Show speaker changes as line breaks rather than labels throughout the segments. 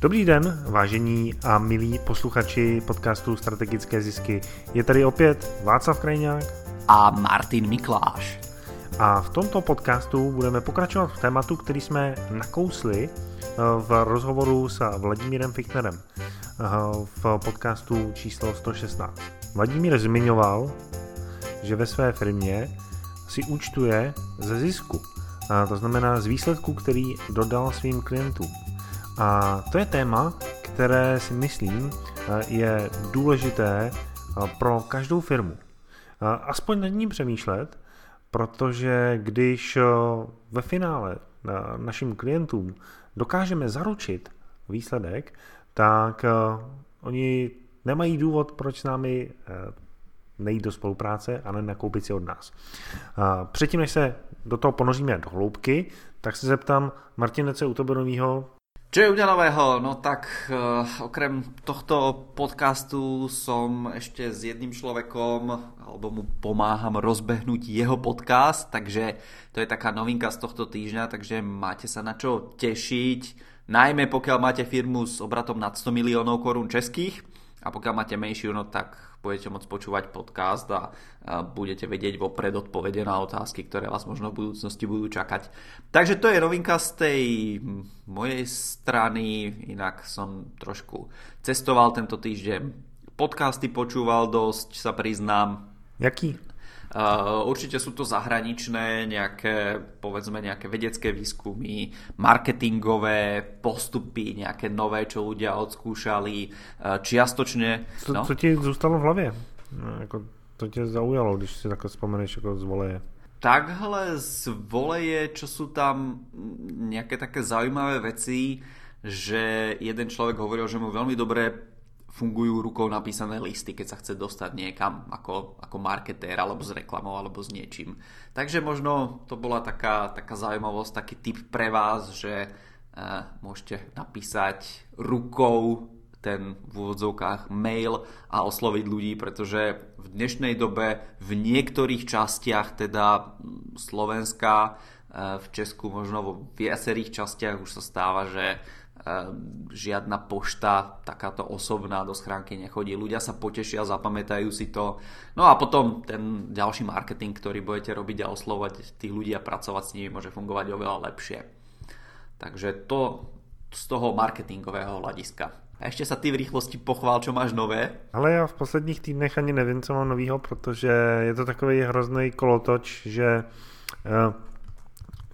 Dobrý den, vážení a milí posluchači podcastu Strategické zisky. Je tady opět Václav Krajňák
a Martin Mikláš.
A v tomto podcastu budeme pokračovat v tématu, který jsme nakousli eh, v rozhovoru s Vladimírem Fichtnerem eh, v podcastu číslo 116. Vladimír zmiňoval, že ve své firmě si účtuje ze zisku, to znamená z výsledku, který dodal svým klientům. A to je téma, které si myslím je důležité pro každou firmu. Aspoň nad ním přemýšlet, protože když ve finále našim klientům dokážeme zaručit výsledek, tak oni nemají důvod, proč s námi nejít do spolupráce a nenakoupit si od nás. Předtím, než se do toho ponoříme do hloubky, tak se zeptám, Martine, co je u?
Čo je u mňa nového? No tak uh, okrem tohto podcastu som ešte s jedným človekom, alebo mu pomáham rozbehnúť jeho podcast, takže to je taká novinka z tohto týždňa, takže máte sa na čo tešiť, najmä pokiaľ máte firmu s obratom nad 100 miliónov korún českých a pokiaľ máte menšiu, no tak budete môcť počúvať podcast a, budete vedieť vopred odpovede na otázky, ktoré vás možno v budúcnosti budú čakať. Takže to je novinka z tej mojej strany, inak som trošku cestoval tento týždeň, podcasty počúval dosť, sa priznám.
Jaký?
Uh, určite sú to zahraničné, nejaké, povedzme, nejaké vedecké výskumy, marketingové postupy, nejaké nové, čo ľudia odskúšali, uh, čiastočne.
Co, no? co ti zůstalo v hlavě? No, jako, to tě zaujalo, když si takhle vzpomeneš jako z voleje?
Takhle z voleje, čo sú tam nejaké také zaujímavé veci, že jeden človek hovoril, že mu veľmi dobre fungujú rukou napísané listy, keď sa chce dostať niekam ako, ako marketér alebo s reklamou alebo s niečím. Takže možno to bola taká, taká zaujímavosť, taký tip pre vás, že uh, môžete napísať rukou ten v úvodzovkách mail a osloviť ľudí, pretože v dnešnej dobe v niektorých častiach teda Slovenska, v Česku možno vo viacerých častiach už sa stáva, že žiadna pošta takáto osobná do schránky nechodí. Ľudia sa potešia, zapamätajú si to. No a potom ten ďalší marketing, ktorý budete robiť a oslovať tých ľudí a pracovať s nimi môže fungovať oveľa lepšie. Takže to z toho marketingového hľadiska. A ještě sa ty v rychlosti pochvál, čo máš nové.
Ale já v posledních týdnech ani nevím, co mám novýho, protože je to takový hrozný kolotoč, že uh,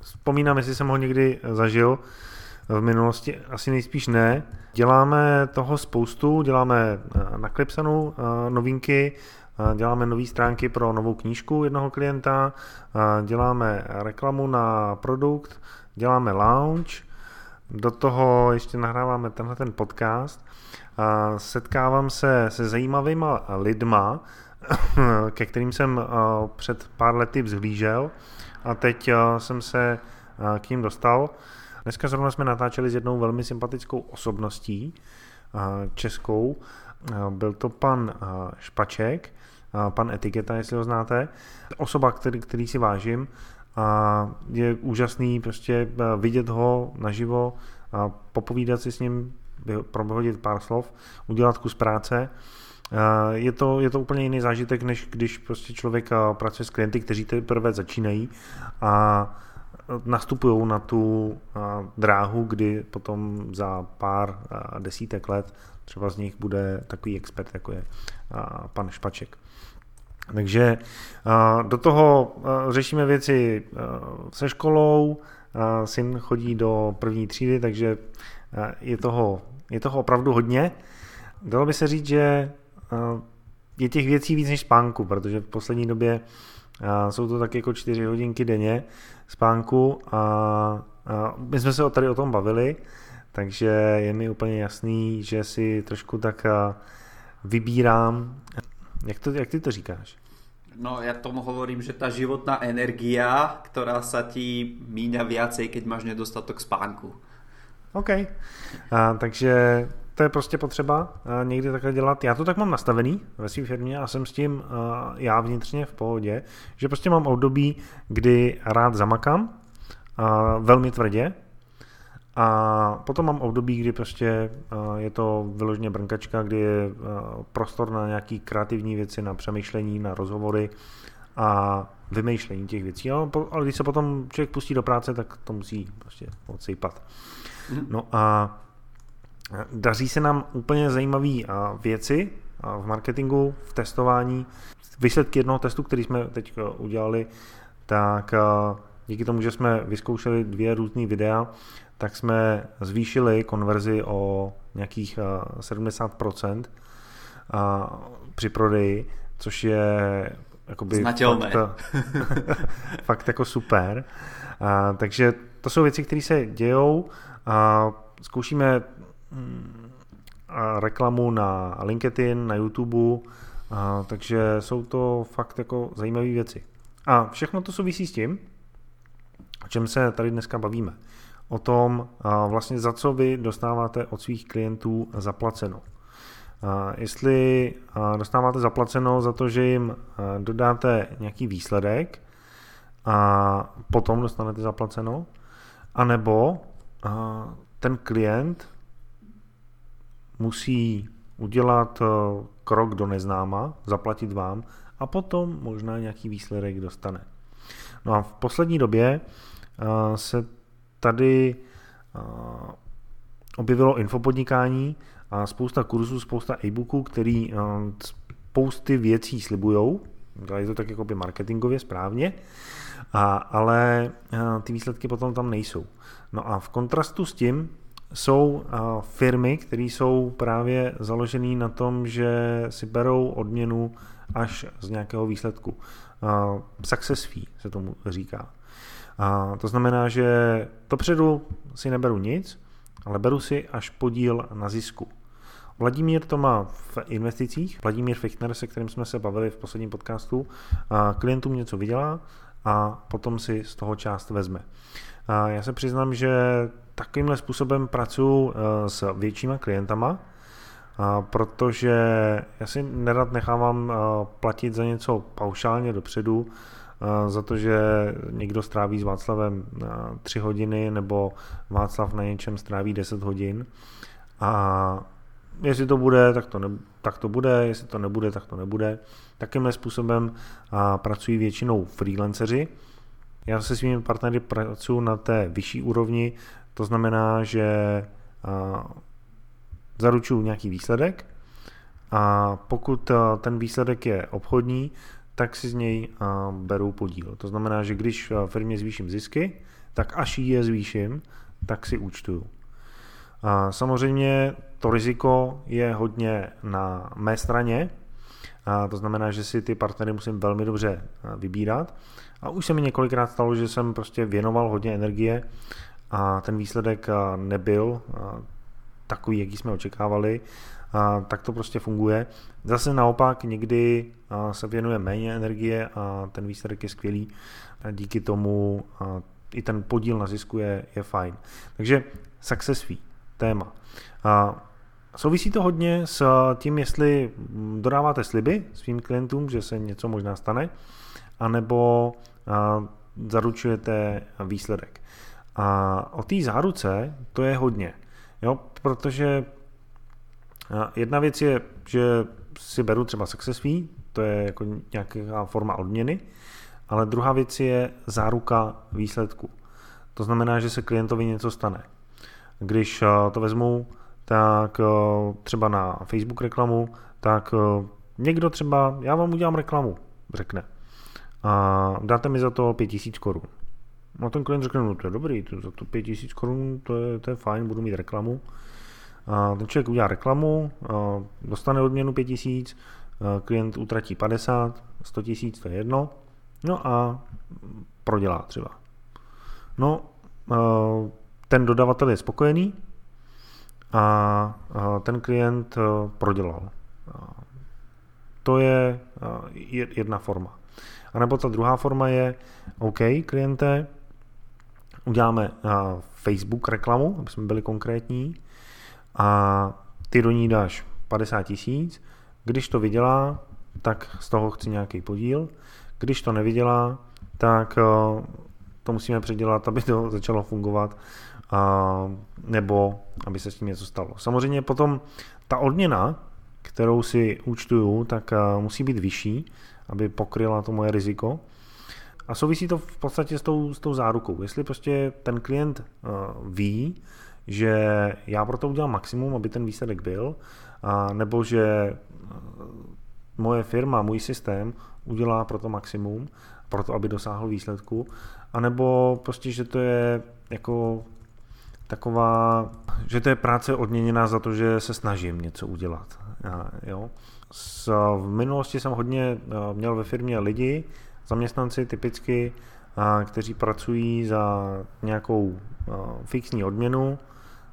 vzpomínám, jestli jsem ho někdy zažil, v minulosti asi nejspíš ne. Děláme toho spoustu, děláme eh, na Clipsanu eh, novinky, eh, děláme nové stránky pro novou knížku jednoho klienta, děláme reklamu na produkt, děláme launch, do toho ještě nahráváme tenhle ten podcast. Setkávám se se zajímavýma lidma, ke kterým jsem před pár lety vzhlížel a teď jsem se k ním dostal. Dneska zrovna jsme natáčeli s jednou velmi sympatickou osobností českou. Byl to pan Špaček, pan Etiketa, jestli ho znáte. Osoba, který, který si vážím. A je úžasný prostě vidět ho naživo, a popovídat si s ním, prohodit pár slov, udělat kus práce. Je to, je to úplně jiný zážitek, než když prostě člověk pracuje s klienty, kteří teprve začínají a nastupují na tu dráhu, kdy potom za pár desítek let třeba z nich bude takový expert, jako je pan Špaček. Takže do toho řešíme věci se školou, syn chodí do první třídy, takže je toho, je toho opravdu hodně. Dalo by se říct, že je těch věcí víc než spánku, protože v poslední době jsou to tak jako čtyři hodinky denně spánku a, a my jsme se o tady o tom bavili, takže je mi úplně jasný, že si trošku tak vybírám. Jak, to, jak ty to říkáš?
No ja tomu hovorím, že tá životná energia, ktorá sa ti míňa viacej, keď máš nedostatok spánku.
OK. A, takže to je prostě potřeba někdy takhle dělat. Já to tak mám nastavený ve své firmě a jsem s tím já vnitřně v pohodě, že prostě mám období, kdy rád zamakám velmi tvrdě A potom mám období, kdy prostě je to vyloženě brnkačka, kdy je prostor na nějaký kreativní věci, na přemýšlení, na rozhovory a vymýšlení těch věcí. Ale když se potom člověk pustí do práce, tak to musí prostě odsejpat. Mhm. No a daří se nám úplně zajímavé věci v marketingu, v testování. Výsledky jednoho testu, který jsme teď udělali, tak díky tomu, že jsme vyzkoušeli dvě různé videa, tak jsme zvýšili konverzi o nějakých 70% při prodeji, což je jakoby
Znatelné.
Fakt, fakt jako super. A, takže to jsou věci, které se dějou. A zkoušíme reklamu na LinkedIn, na YouTube, a, takže jsou to fakt jako zajímavé věci. A všechno to souvisí s tím, o čem se tady dneska bavíme. O tom, a vlastně za co vy dostáváte od svých klientů zaplaceno. Jestli dostáváte zaplaceno za to, že jim dodáte nějaký výsledek a potom dostanete zaplaceno, anebo ten klient musí udělat krok do neznáma, zaplatit vám a potom možná nějaký výsledek dostane. No a v poslední době se tady objevilo infopodnikání, a spousta kurzů, spousta e-booků, který eh, spousty věcí slibujou, dělají to tak jako by marketingově správně, a, ale a, eh, ty výsledky potom tam nejsou. No a v kontrastu s tím jsou firmy, které jsou právě založené na tom, že si berou odměnu až z nějakého výsledku. Success fee se tomu říká. To znamená, že dopředu si neberu nic, ale beru si až podíl na zisku. Vladimír to má v investicích, Vladimír Fichtner, se kterým jsme se bavili v posledním podcastu, klientům něco vydělá a potom si z toho část vezme. Já se přiznám, že takovýmhle způsobem pracuji e, s většíma klientama, protože já si nerad nechávám e, platit za něco paušálně dopředu, e, za to, že někdo stráví s Václavem 3 hodiny nebo Václav na něčem stráví 10 hodin. A jestli to bude, tak to, ne, tak to bude, jestli to nebude, tak to nebude. Takýmhle způsobem pracují většinou freelanceři. Já se svými partnery pracuji na té vyšší úrovni, to znamená, že zaručuju nějaký výsledek a pokud ten výsledek je obchodní, tak si z něj beru podíl. To znamená, že když firmě zvýším zisky, tak až je zvýším, tak si účtuju. A samozřejmě to riziko je hodně na mé straně, a to znamená, že si ty partnery musím velmi dobře vybírat. A už se mi několikrát stalo, že jsem prostě věnoval hodně energie a ten výsledek nebyl takový, jaký jsme očekávali. A tak to prostě funguje. Zase naopak někdy se věnuje méně energie a ten výsledek je skvělý. A díky tomu i ten podíl na zisku je, je fajn. Takže success fee téma. A souvisí to hodně s tím, jestli dodáváte sliby svým klientům, že se něco možná stane, anebo zaručujete výsledek. A o té záruce to je hodně, jo, protože jedna věc je, že si beru třeba success fee, to je jako nějaká forma odměny, ale druhá věc je záruka výsledku. To znamená, že se klientovi něco stane. Když to vezmu, tak třeba na Facebook reklamu, tak někdo třeba, já vám udělám reklamu, řekne. A dáte mi za to 5000 korun. No ten klient řekne, no to je dobrý, to, za to 5000 korun, to je, to je fajn, budu mít reklamu. A ten člověk udělá reklamu, dostane odměnu 5000, klient utratí 50, 100 tisíc, to je jedno, no a prodělá třeba. No, ten dodavatel je spokojený a ten klient e, prodělal. To je e, jedna forma. A nebo ta druhá forma je, OK, kliente, uděláme e, Facebook reklamu, aby jsme byli konkrétní, a ty do ní dáš 50 tisíc, když to vydělá, tak z toho chci nějaký podíl, když to nevydělá, tak to musíme předělat, aby to začalo fungovat a, nebo aby se s tím něco stalo. Samozřejmě potom ta odměna, kterou si účtuju, tak a, musí být vyšší, aby pokryla to moje riziko. A souvisí to v podstatě s tou, s tou zárukou. Jestli prostě ten klient uh, ví, že já pro to udělám maximum, aby ten výsledek byl, a nebo že moje firma, můj systém udělá pro to maximum, pro to, aby dosáhl výsledku, anebo prostě, že to je jako taková, že to je práce odměněná za to, že se snažím něco udělat. Já, jo. S, v minulosti jsem hodně měl ve firmě lidi, zaměstnanci typicky, a, kteří pracují za nějakou fixní odměnu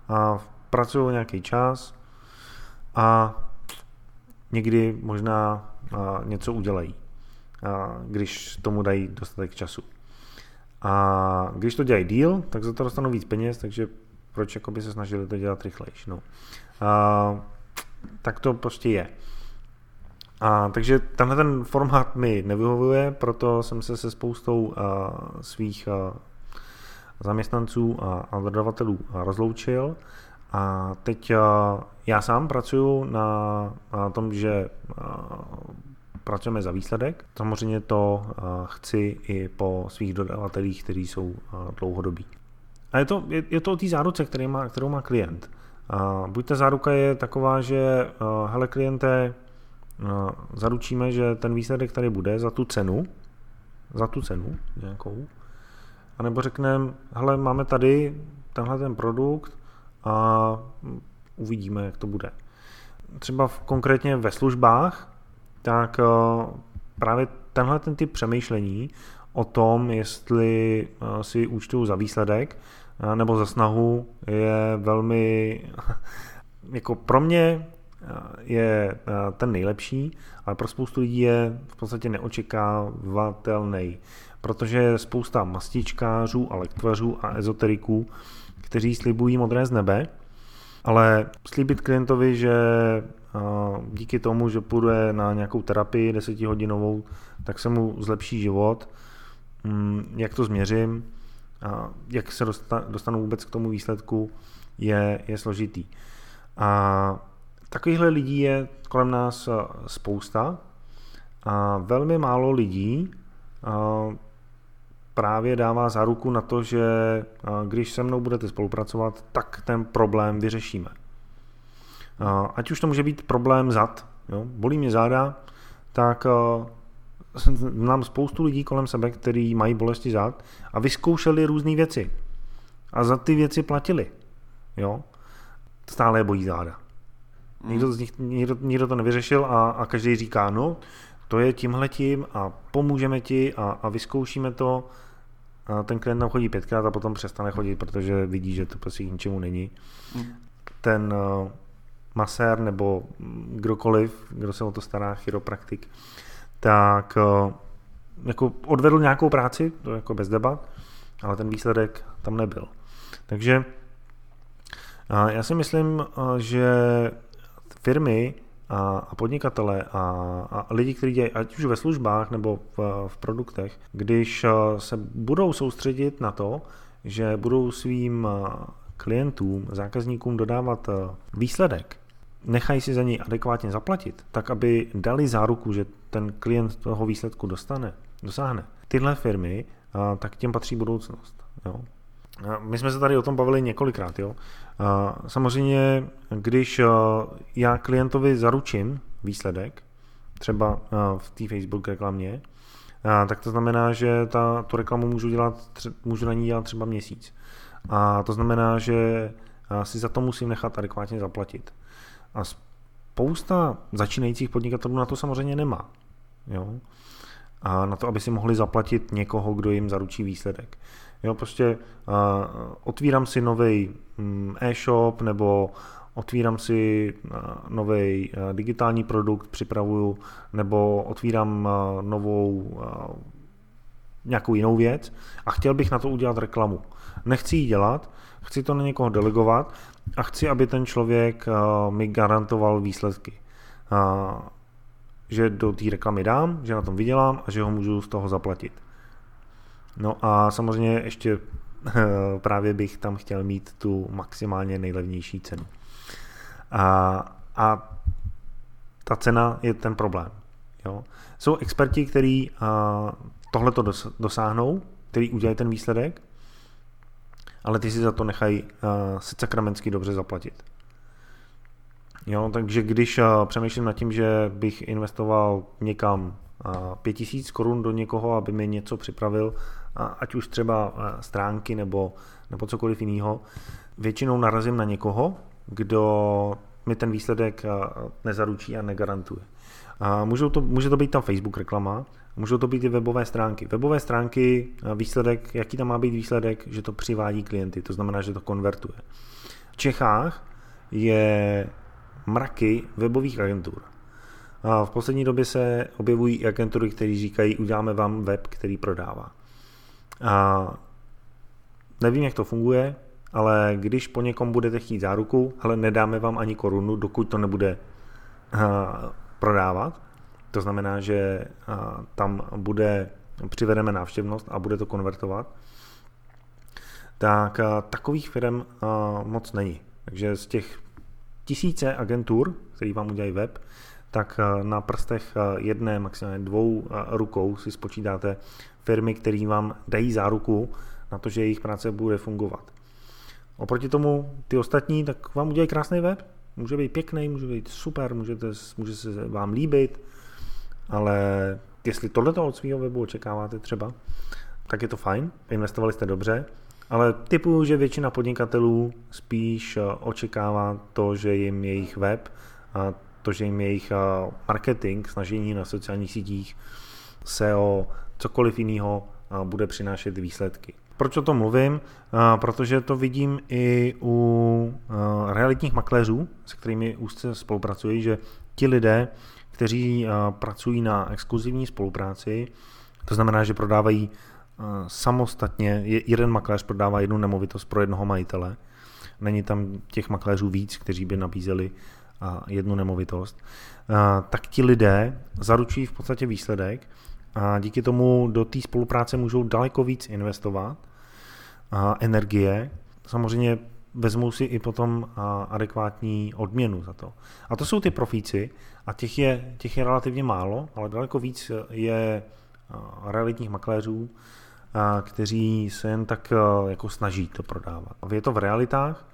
a pracují nějaký čas a někdy možná něco udělají, když tomu dají dostatek času. A když to dělají díl, tak za to dostanou víc peněz, takže proč by se snažili to dělat rychlejš. No. A, tak to prostě je. A, takže tenhle ten formát mi nevyhovuje, proto jsem se se spoustou a, svých a, zaměstnanců a, a dodavatelů rozloučil. A teď a, já sám pracuji na, na tom, že a, pracujeme za výsledek. Samozřejmě to a, chci i po svých dodavatelích, kteří jsou a, dlouhodobí. A je to, je, je to o té záruce, který má, kterou má klient. A buď ta záruka je taková, že hele kliente, zaručíme, že ten výsledek tady bude za tu cenu, za tu cenu nějakou, a nebo řekneme, hele, máme tady tenhle ten produkt a uvidíme, jak to bude. Třeba v, konkrétně ve službách, tak uh, právě tenhle ten typ přemýšlení o tom, jestli uh, si účtuju za výsledek uh, nebo za snahu, je velmi, jako pro mě je ten nejlepší, ale pro spoustu lidí je v podstatě neočekávatelný protože je spousta mastičkářů a lektvařů a ezoteriků, kteří slibují modré z nebe, ale slíbit klientovi, že díky tomu, že půjde na nějakou terapii desetihodinovou, tak se mu zlepší život, mm, jak to změřím, jak se dostanu vůbec k tomu výsledku, je, je složitý. A takovýchhle lidí je kolem nás spousta a velmi málo lidí právě dává záruku na to, že když se mnou budete spolupracovat, tak ten problém vyřešíme. Ať už to může být problém zad, jo? bolí mě záda, tak znám spoustu lidí kolem sebe, kteří mají bolesti zad a vyzkoušeli různé věci. A za ty věci platili. Jo? Stále je bojí záda. Nikdo, z nich, nikdo, nikdo to nevyřešil a, a každý říká, no, to je tímhletím a pomůžeme ti a, a vyzkoušíme to. A ten klient tam chodí pětkrát a potom přestane chodit, protože vidí, že to prostě k ničemu není. Mm. Ten uh, masér nebo kdokoliv, kdo se o to stará, chiropraktik, tak uh, jako odvedl nějakou práci, to jako bez debat, ale ten výsledek tam nebyl. Takže uh, já si myslím, že firmy a, a podnikatele a, a lidi, kteří dělají ať už ve službách nebo v, v produktech, když eh, se budou soustředit na to, že budou svým eh, klientům, zákazníkům dodávat eh, výsledek, nechají si za něj adekvátně zaplatit, tak aby dali záruku, že ten klient toho výsledku dostane, dosáhne. Tyhle firmy, tak těm patří budoucnost. Jo? My jsme se tady o tom bavili několikrát. Jo? Samozřejmě, když já klientovi zaručím výsledek, třeba v té Facebook reklamě, tak to znamená, že ta, tu reklamu můžu, dělat, můžu na ní dělat třeba měsíc. A to znamená, že si za to musím nechat adekvátně zaplatit. A spousta začínajících podnikatelů na to samozřejmě nemá. Jo? A na to, aby si mohli zaplatit někoho, kdo jim zaručí výsledek. Jo, prostě uh, otvírám si nový um, e-shop nebo otvírám si uh, nový uh, digitální produkt, připravuju, nebo otvírám uh, novou nějakou jinou věc a chtěl bych na to udělat reklamu. Nechci ji dělat, chci to na někoho delegovat a chci, aby ten člověk mi garantoval výsledky. Že do té reklamy dám, že na tom vydělám a že ho můžu z toho zaplatit. No a samozřejmě ještě právě bych tam chtěl mít tu maximálně nejlevnější cenu. A, a ta cena je ten problém. Jo. Jsou experti, kteří tohle to dosáhnou, který udělají ten výsledek, ale ty si za to nechají se sakramensky dobře zaplatit. Jo, takže když přemýšlím nad tím, že bych investoval někam uh, 5000 korun do někoho, aby mi něco připravil, ať už třeba uh, stránky nebo, nebo cokoliv jiného, většinou narazím na někoho, kdo mi ten výsledek uh, nezaručí a negarantuje. Uh, můžou to, může to být ta Facebook reklama, Můžou to být i webové stránky. Webové stránky, výsledek, jaký tam má být výsledek, že to přivádí klienty, to znamená, že to konvertuje. V Čechách je mraky webových agentur. A v poslední době se objevují agentury, které říkají, uděláme vám web, který prodává. A nevím, jak to funguje, ale když po někom budete chtít záruku, ale nedáme vám ani korunu, dokud to nebude prodávat, to znamená, že tam bude, přivedeme návštěvnost a bude to konvertovat, tak takových firm moc není. Takže z těch tisíce agentur, který vám udělají web, tak na prstech jedné, maximálně dvou rukou si spočítáte firmy, které vám dají záruku na to, že jejich práce bude fungovat. Oproti tomu ty ostatní, tak vám udělají krásný web, může být pěkný, může být super, můžete, může se vám líbit, ale jestli tohleto od svého webu očekáváte třeba, tak je to fajn, investovali jste dobře, ale typuju, že většina podnikatelů spíš eh, očekává to, že jim jejich web a to, že jim jejich eh, marketing, snažení na sociálních sítích, SEO, cokoliv jiného bude přinášet výsledky. Proč o tom mluvím? Protože to vidím i u realitních makléřů, se kterými úzce spolupracuji, že ti lidé, kteří pracují na exkluzivní spolupráci, to znamená, že prodávají samostatně, jeden makléř prodává jednu nemovitost pro jednoho majitele, není tam těch makléřů víc, kteří by nabízeli jednu nemovitost, tak ti lidé zaručují v podstatě výsledek a díky tomu do té spolupráce můžou daleko víc investovat energie. Samozřejmě vezmou si i potom adekvátní odměnu za to. A to jsou ty profíci a těch je, těch je relativně málo, ale daleko víc je realitních makléřů, kteří se jen tak jako snaží to prodávat. Je to v realitách,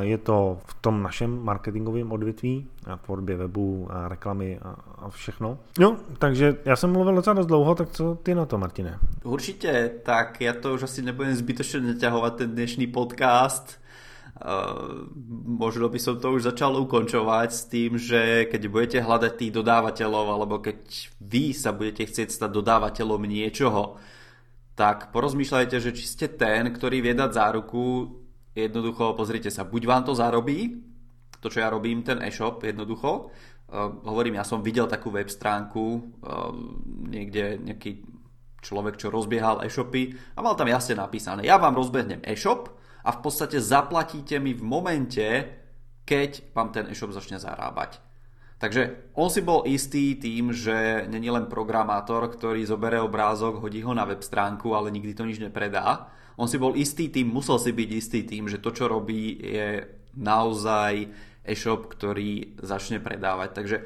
je to v tom našem marketingovém odvětví, a tvorbě webu, a reklamy a, a všechno. No, takže já jsem mluvil docela dost dlouho, tak co ty na to, Martine?
Určitě, tak já to už asi nebudem zbytočně naťahovat ten dnešní podcast. Uh, možno by som to už začal ukončovať s tým, že keď budete hľadať tých dodávateľov, alebo keď vy sa budete chcieť stať dodávateľom niečoho, tak porozmýšľajte, že či ste ten, ktorý vie dať záruku, jednoducho pozrite sa, buď vám to zarobí, to čo ja robím, ten e-shop jednoducho, uh, hovorím, ja som videl takú web stránku, uh, niekde nejaký človek, čo rozbiehal e-shopy a mal tam jasne napísané, ja vám rozbehnem e-shop, a v podstate zaplatíte mi v momente, keď vám ten e-shop začne zarábať. Takže on si bol istý tým, že není len programátor, ktorý zobere obrázok, hodí ho na web stránku, ale nikdy to nič nepredá. On si bol istý tým, musel si byť istý tým, že to, čo robí, je naozaj e-shop, ktorý začne predávať. Takže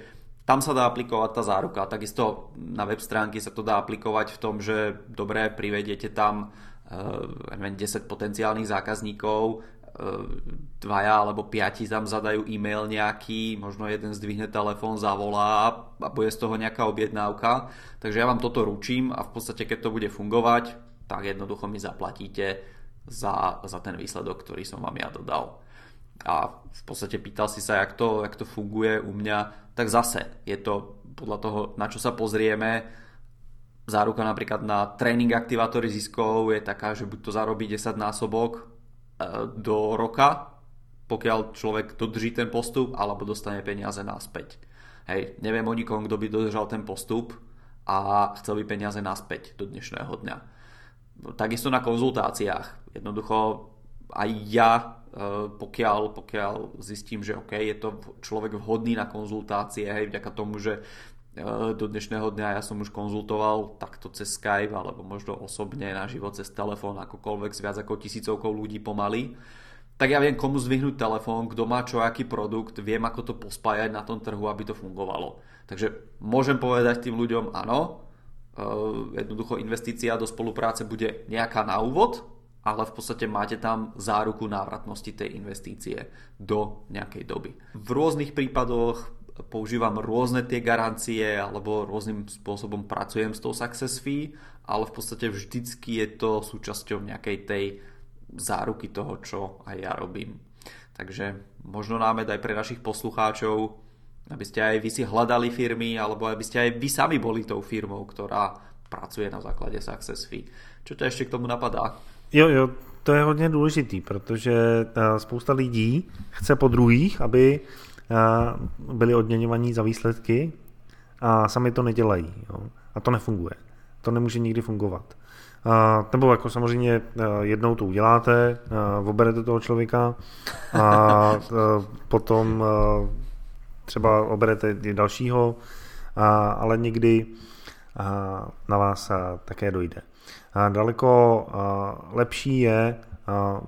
tam sa dá aplikovať tá záruka. Takisto na web stránky sa to dá aplikovať v tom, že dobre, privediete tam 10 eh, potenciálnych zákazníkov, eh, dvaja alebo piati tam zadajú e-mail nejaký, možno jeden zdvihne telefón, zavolá a bude z toho nejaká objednávka. Takže ja vám toto ručím a v podstate keď to bude fungovať, tak jednoducho mi zaplatíte za, za ten výsledok, ktorý som vám ja dodal. A v podstate pýtal si sa, jak to, jak to funguje u mňa, tak zase je to podľa toho, na čo sa pozrieme, záruka napríklad na tréning aktivátory ziskov je taká, že buď to zarobí 10 násobok e, do roka, pokiaľ človek dodrží ten postup, alebo dostane peniaze naspäť. Hej, neviem o nikom, kto by dodržal ten postup a chcel by peniaze naspäť do dnešného dňa. Takisto na konzultáciách. Jednoducho aj ja, e, pokiaľ, pokiaľ zistím, že OK, je to človek vhodný na konzultácie, hej, vďaka tomu, že do dnešného dňa ja som už konzultoval takto cez Skype alebo možno osobne na život cez telefón akokoľvek s viac ako tisícovkou ľudí pomaly tak ja viem komu zdvihnúť telefón, kto má čo aký produkt, viem ako to pospájať na tom trhu, aby to fungovalo. Takže môžem povedať tým ľuďom, áno, eh, jednoducho investícia do spolupráce bude nejaká na úvod, ale v podstate máte tam záruku návratnosti tej investície do nejakej doby. V rôznych prípadoch používam rôzne tie garancie alebo rôznym spôsobom pracujem s tou success fee, ale v podstate vždycky je to súčasťou nejakej tej záruky toho, čo aj ja robím. Takže možno námed aj pre našich poslucháčov, aby ste aj vy si hľadali firmy, alebo aby ste aj vy sami boli tou firmou, ktorá pracuje na základě Success Fee. Čo ťa ještě k tomu napadá?
Jo, jo, to je hodně důležitý, protože eh, spousta lidí chce po druhých, aby eh, byli odměňovaní za výsledky a sami to nedělají. Jo. A to nefunguje. To nemůže nikdy fungovat. A, nebo jako samozřejmě jednou to uděláte, oberete toho člověka a potom třeba oberete dalšího, ale někdy na vás také dojde. Daleko lepší je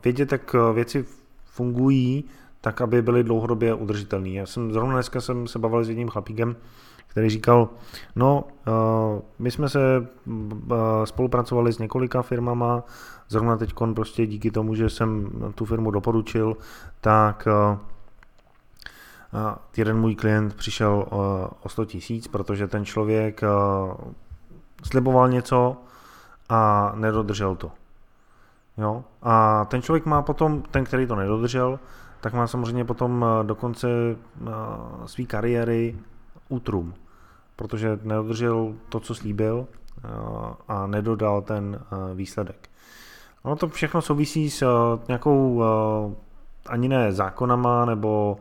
vědět, jak věci fungují, tak aby byly dlouhodobě udržitelné. Já jsem zrovna dneska jsem se bavil s jedním chlapíkem, který říkal, no, my jsme se spolupracovali s několika firmama, zrovna teď prostě díky tomu, že jsem tu firmu doporučil, tak jeden můj klient přišel o 100 tisíc, protože ten člověk sliboval něco a nedodržel to. Jo? A ten člověk má potom, ten, který to nedodržel, tak má samozřejmě potom do konce své kariéry útrum protože nedodržel to, co slíbil eh, a nedodal ten eh, výsledek. Ono to všechno souvisí s eh, nějakou ani ne zákonama nebo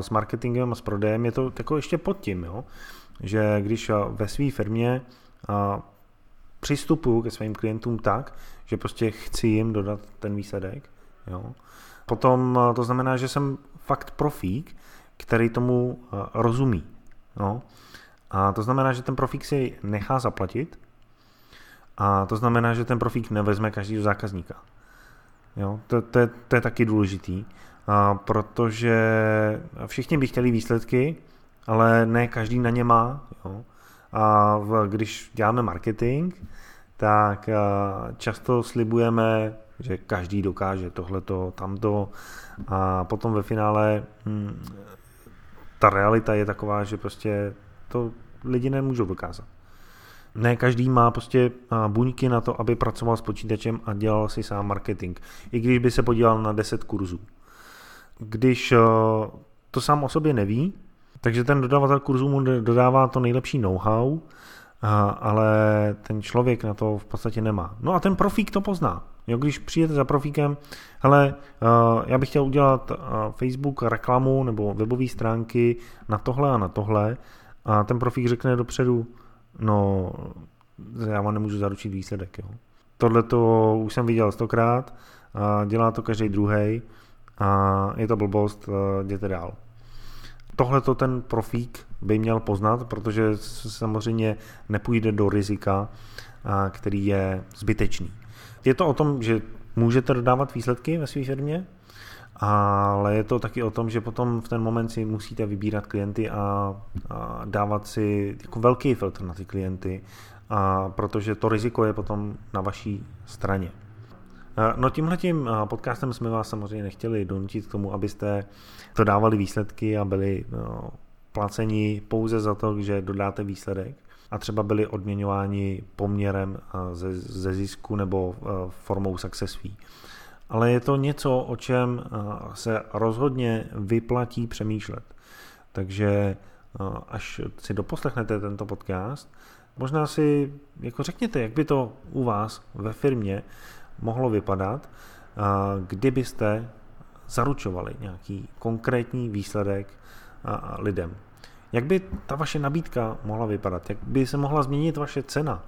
s marketingem a s prodejem, je to jako ještě pod tím, jo? že když ve své firmě přistupuju ke svým klientům tak, že prostě chci jim dodat ten výsledek, jo? potom to znamená, že jsem fakt profík, který tomu rozumí. Jo? A to znamená, že ten profík si nechá zaplatit a to znamená, že ten profík nevezme každý zákazníka. Jo, to, to, je, to je taky důležitý, protože všichni by chtěli výsledky, ale ne každý na ně má. Jo. A když děláme marketing, tak často slibujeme, že každý dokáže tohleto, tamto a potom ve finále hm, ta realita je taková, že prostě to lidi nemůžou dokázat. Ne každý má prostě buňky na to, aby pracoval s počítačem a dělal si sám marketing. I když by se podíval na 10 kurzů. Když to sám o sobě neví, takže ten dodavatel kurzů mu dodává to nejlepší know-how, ale ten člověk na to v podstatě nemá. No a ten profík to pozná. Jo, když přijete za profíkem, hele, já bych chtěl udělat Facebook reklamu nebo webové stránky na tohle a na tohle, a ten profík řekne dopředu, no, já vám nemůžu zaručit výsledek. Tohle to už jsem viděl stokrát, a dělá to každý druhý a je to blbost, jděte dál. Tohle to ten profík by měl poznat, protože samozřejmě nepůjde do rizika, který je zbytečný. Je to o tom, že můžete dodávat výsledky ve své firmě, ale je to taky o tom, že potom v ten moment si musíte vybírat klienty a, a dávat si jako velký filtr na ty klienty, a protože to riziko je potom na vaší straně. No tímhle tím podcastem jsme vás samozřejmě nechtěli donutit k tomu, abyste to dávali výsledky a byli no, placeni pouze za to, že dodáte výsledek a třeba byli odměňováni poměrem ze, ze zisku nebo formou success fee ale je to něco, o čem eh, se rozhodně vyplatí přemýšlet. Takže eh, až si doposlechnete tento podcast, možná si jako řekněte, jak by to u vás ve firmě mohlo vypadat, kdybyste zaručovali nějaký konkrétní výsledek lidem. Jak by ta vaše nabídka mohla vypadat? Jak by se mohla změnit vaše cena?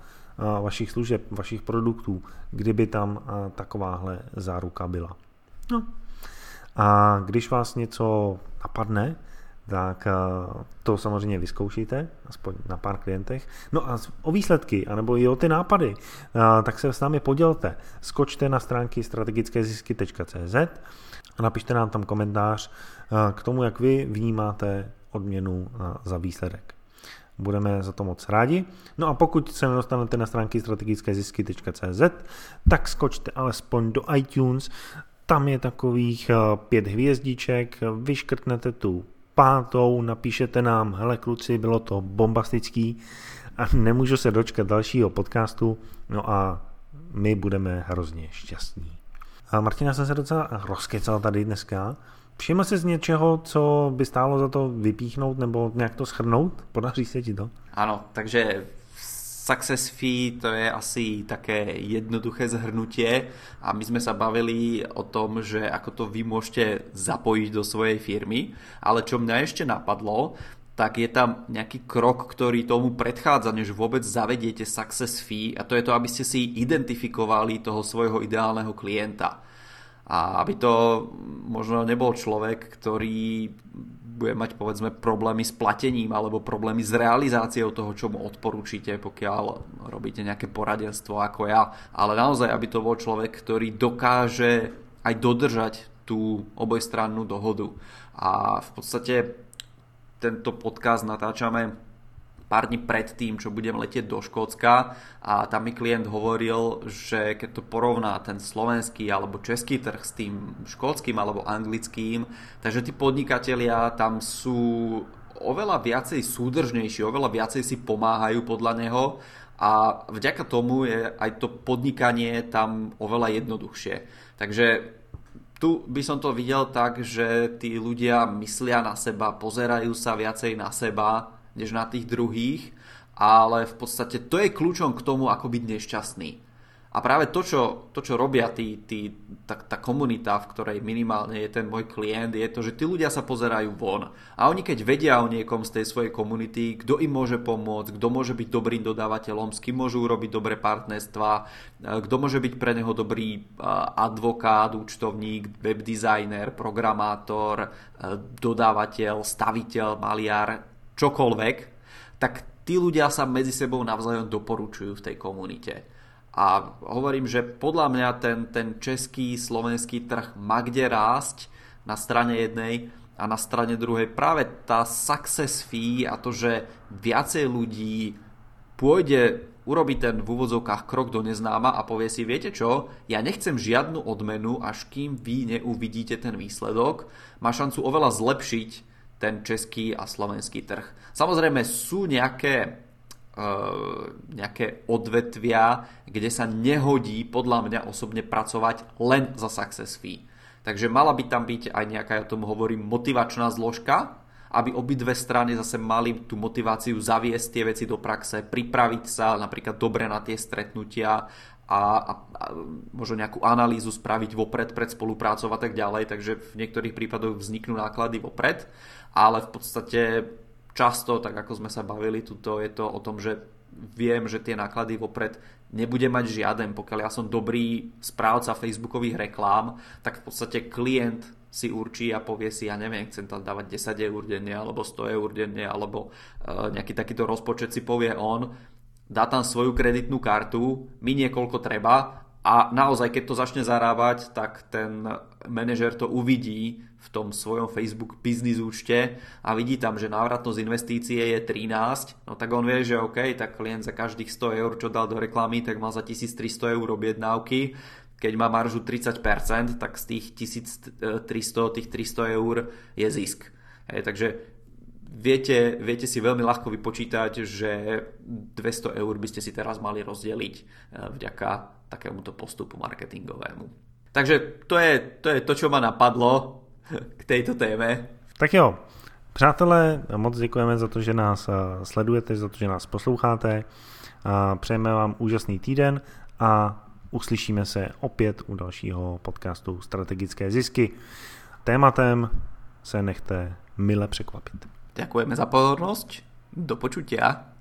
vašich služeb, vašich produktů, kdyby tam takováhle záruka byla. No. A když vás něco napadne, tak eh, to samozřejmě vyzkoušíte, aspoň na pár klientech. No a o výsledky, anebo i o ty nápady, eh, tak se s námi podělte. Skočte na stránky strategickézisky.cz a napište nám tam komentář eh, k tomu, jak vy vnímáte odměnu za výsledek. Budeme za to moc rádi. No a pokud se nedostanete na stránky strategickézisky.cz, tak skočte alespoň do iTunes, tam je takových pět hvězdiček, vyškrtnete tu pátou, napíšete nám, hele kluci, bylo to bombastický a nemůžu se dočkat dalšího podcastu, no a my budeme hrozně šťastní. A Martina jsem se docela rozkecal tady dneska. Všiml jsi z něčeho, co by stálo za to vypíchnout nebo nějak to schrnout? Podaří se ti to?
Ano, takže Success fee to je asi také jednoduché zhrnutie a my sme sa bavili o tom, že ako to vy môžete zapojiť do svojej firmy, ale čo mňa ešte napadlo, tak je tam nejaký krok, ktorý tomu predchádza, než vôbec zavediete success fee. A to je to, aby ste si identifikovali toho svojho ideálneho klienta. A aby to možno nebol človek, ktorý bude mať povedzme problémy s platením alebo problémy s realizáciou toho, čo mu odporúčite, pokiaľ robíte nejaké poradenstvo ako ja. Ale naozaj, aby to bol človek, ktorý dokáže aj dodržať tú obojstrannú dohodu. A v podstate tento podcast natáčame pár dní pred tým, čo budem letieť do Škótska a tam mi klient hovoril, že keď to porovná ten slovenský alebo český trh s tým škótským alebo anglickým, takže tí podnikatelia tam sú oveľa viacej súdržnejší, oveľa viacej si pomáhajú podľa neho a vďaka tomu je aj to podnikanie tam oveľa jednoduchšie. Takže tu by som to videl tak, že tí ľudia myslia na seba, pozerajú sa viacej na seba než na tých druhých, ale v podstate to je kľúčom k tomu, ako byť nešťastný. A práve to, čo, to, čo robia tí, tí, tá, tá komunita, v ktorej minimálne je ten môj klient, je to, že tí ľudia sa pozerajú von. A oni keď vedia o niekom z tej svojej komunity, kto im môže pomôcť, kto môže byť dobrým dodávateľom, s kým môžu urobiť dobré partnerstva, kto môže byť pre neho dobrý advokát, účtovník, webdesigner, programátor, dodávateľ, staviteľ, maliar, čokoľvek, tak tí ľudia sa medzi sebou navzájom doporučujú v tej komunite. A hovorím, že podľa mňa ten, ten český, slovenský trh má kde rásť na strane jednej a na strane druhej. Práve tá success fee a to, že viacej ľudí pôjde urobiť ten v úvodzovkách krok do neznáma a povie si, viete čo, ja nechcem žiadnu odmenu, až kým vy neuvidíte ten výsledok, má šancu oveľa zlepšiť ten český a slovenský trh. Samozrejme sú nejaké e, nejaké odvetvia, kde sa nehodí podľa mňa osobne pracovať len za success fee. Takže mala by tam byť aj nejaká, ja tomu hovorím, motivačná zložka, aby obidve strany zase mali tú motiváciu zaviesť tie veci do praxe, pripraviť sa napríklad dobre na tie stretnutia a, a, a možno nejakú analýzu spraviť vopred pred spoluprácou a tak ďalej, takže v niektorých prípadoch vzniknú náklady vopred ale v podstate často, tak ako sme sa bavili, tuto je to o tom, že viem, že tie náklady vopred nebude mať žiaden. Pokiaľ ja som dobrý správca facebookových reklám, tak v podstate klient si určí a povie si, ja neviem, chcem tam dávať 10 eur denne, alebo 100 eur denne, alebo uh, nejaký takýto rozpočet si povie on, dá tam svoju kreditnú kartu, minie koľko treba a naozaj, keď to začne zarábať, tak ten manažer to uvidí v tom svojom Facebook business účte a vidí tam, že návratnosť investície je 13, no tak on vie, že OK, tak klient za každých 100 eur, čo dal do reklamy, tak mal za 1300 eur objednávky. Keď má maržu 30%, tak z tých 1300, tých 300 eur je zisk. Hej, takže viete, viete si veľmi ľahko vypočítať, že 200 eur by ste si teraz mali rozdeliť eh, vďaka takémuto postupu marketingovému. Takže to je, to je to, čo ma napadlo k této téme.
Tak jo, přátelé, moc děkujeme za to, že nás eh, sledujete, za to, že nás posloucháte. Přejeme vám úžasný týden a uslyšíme se opět u dalšího podcastu Strategické zisky. Tématem se nechte mile překvapit.
Ďakujeme za pozornosť. Do počutia.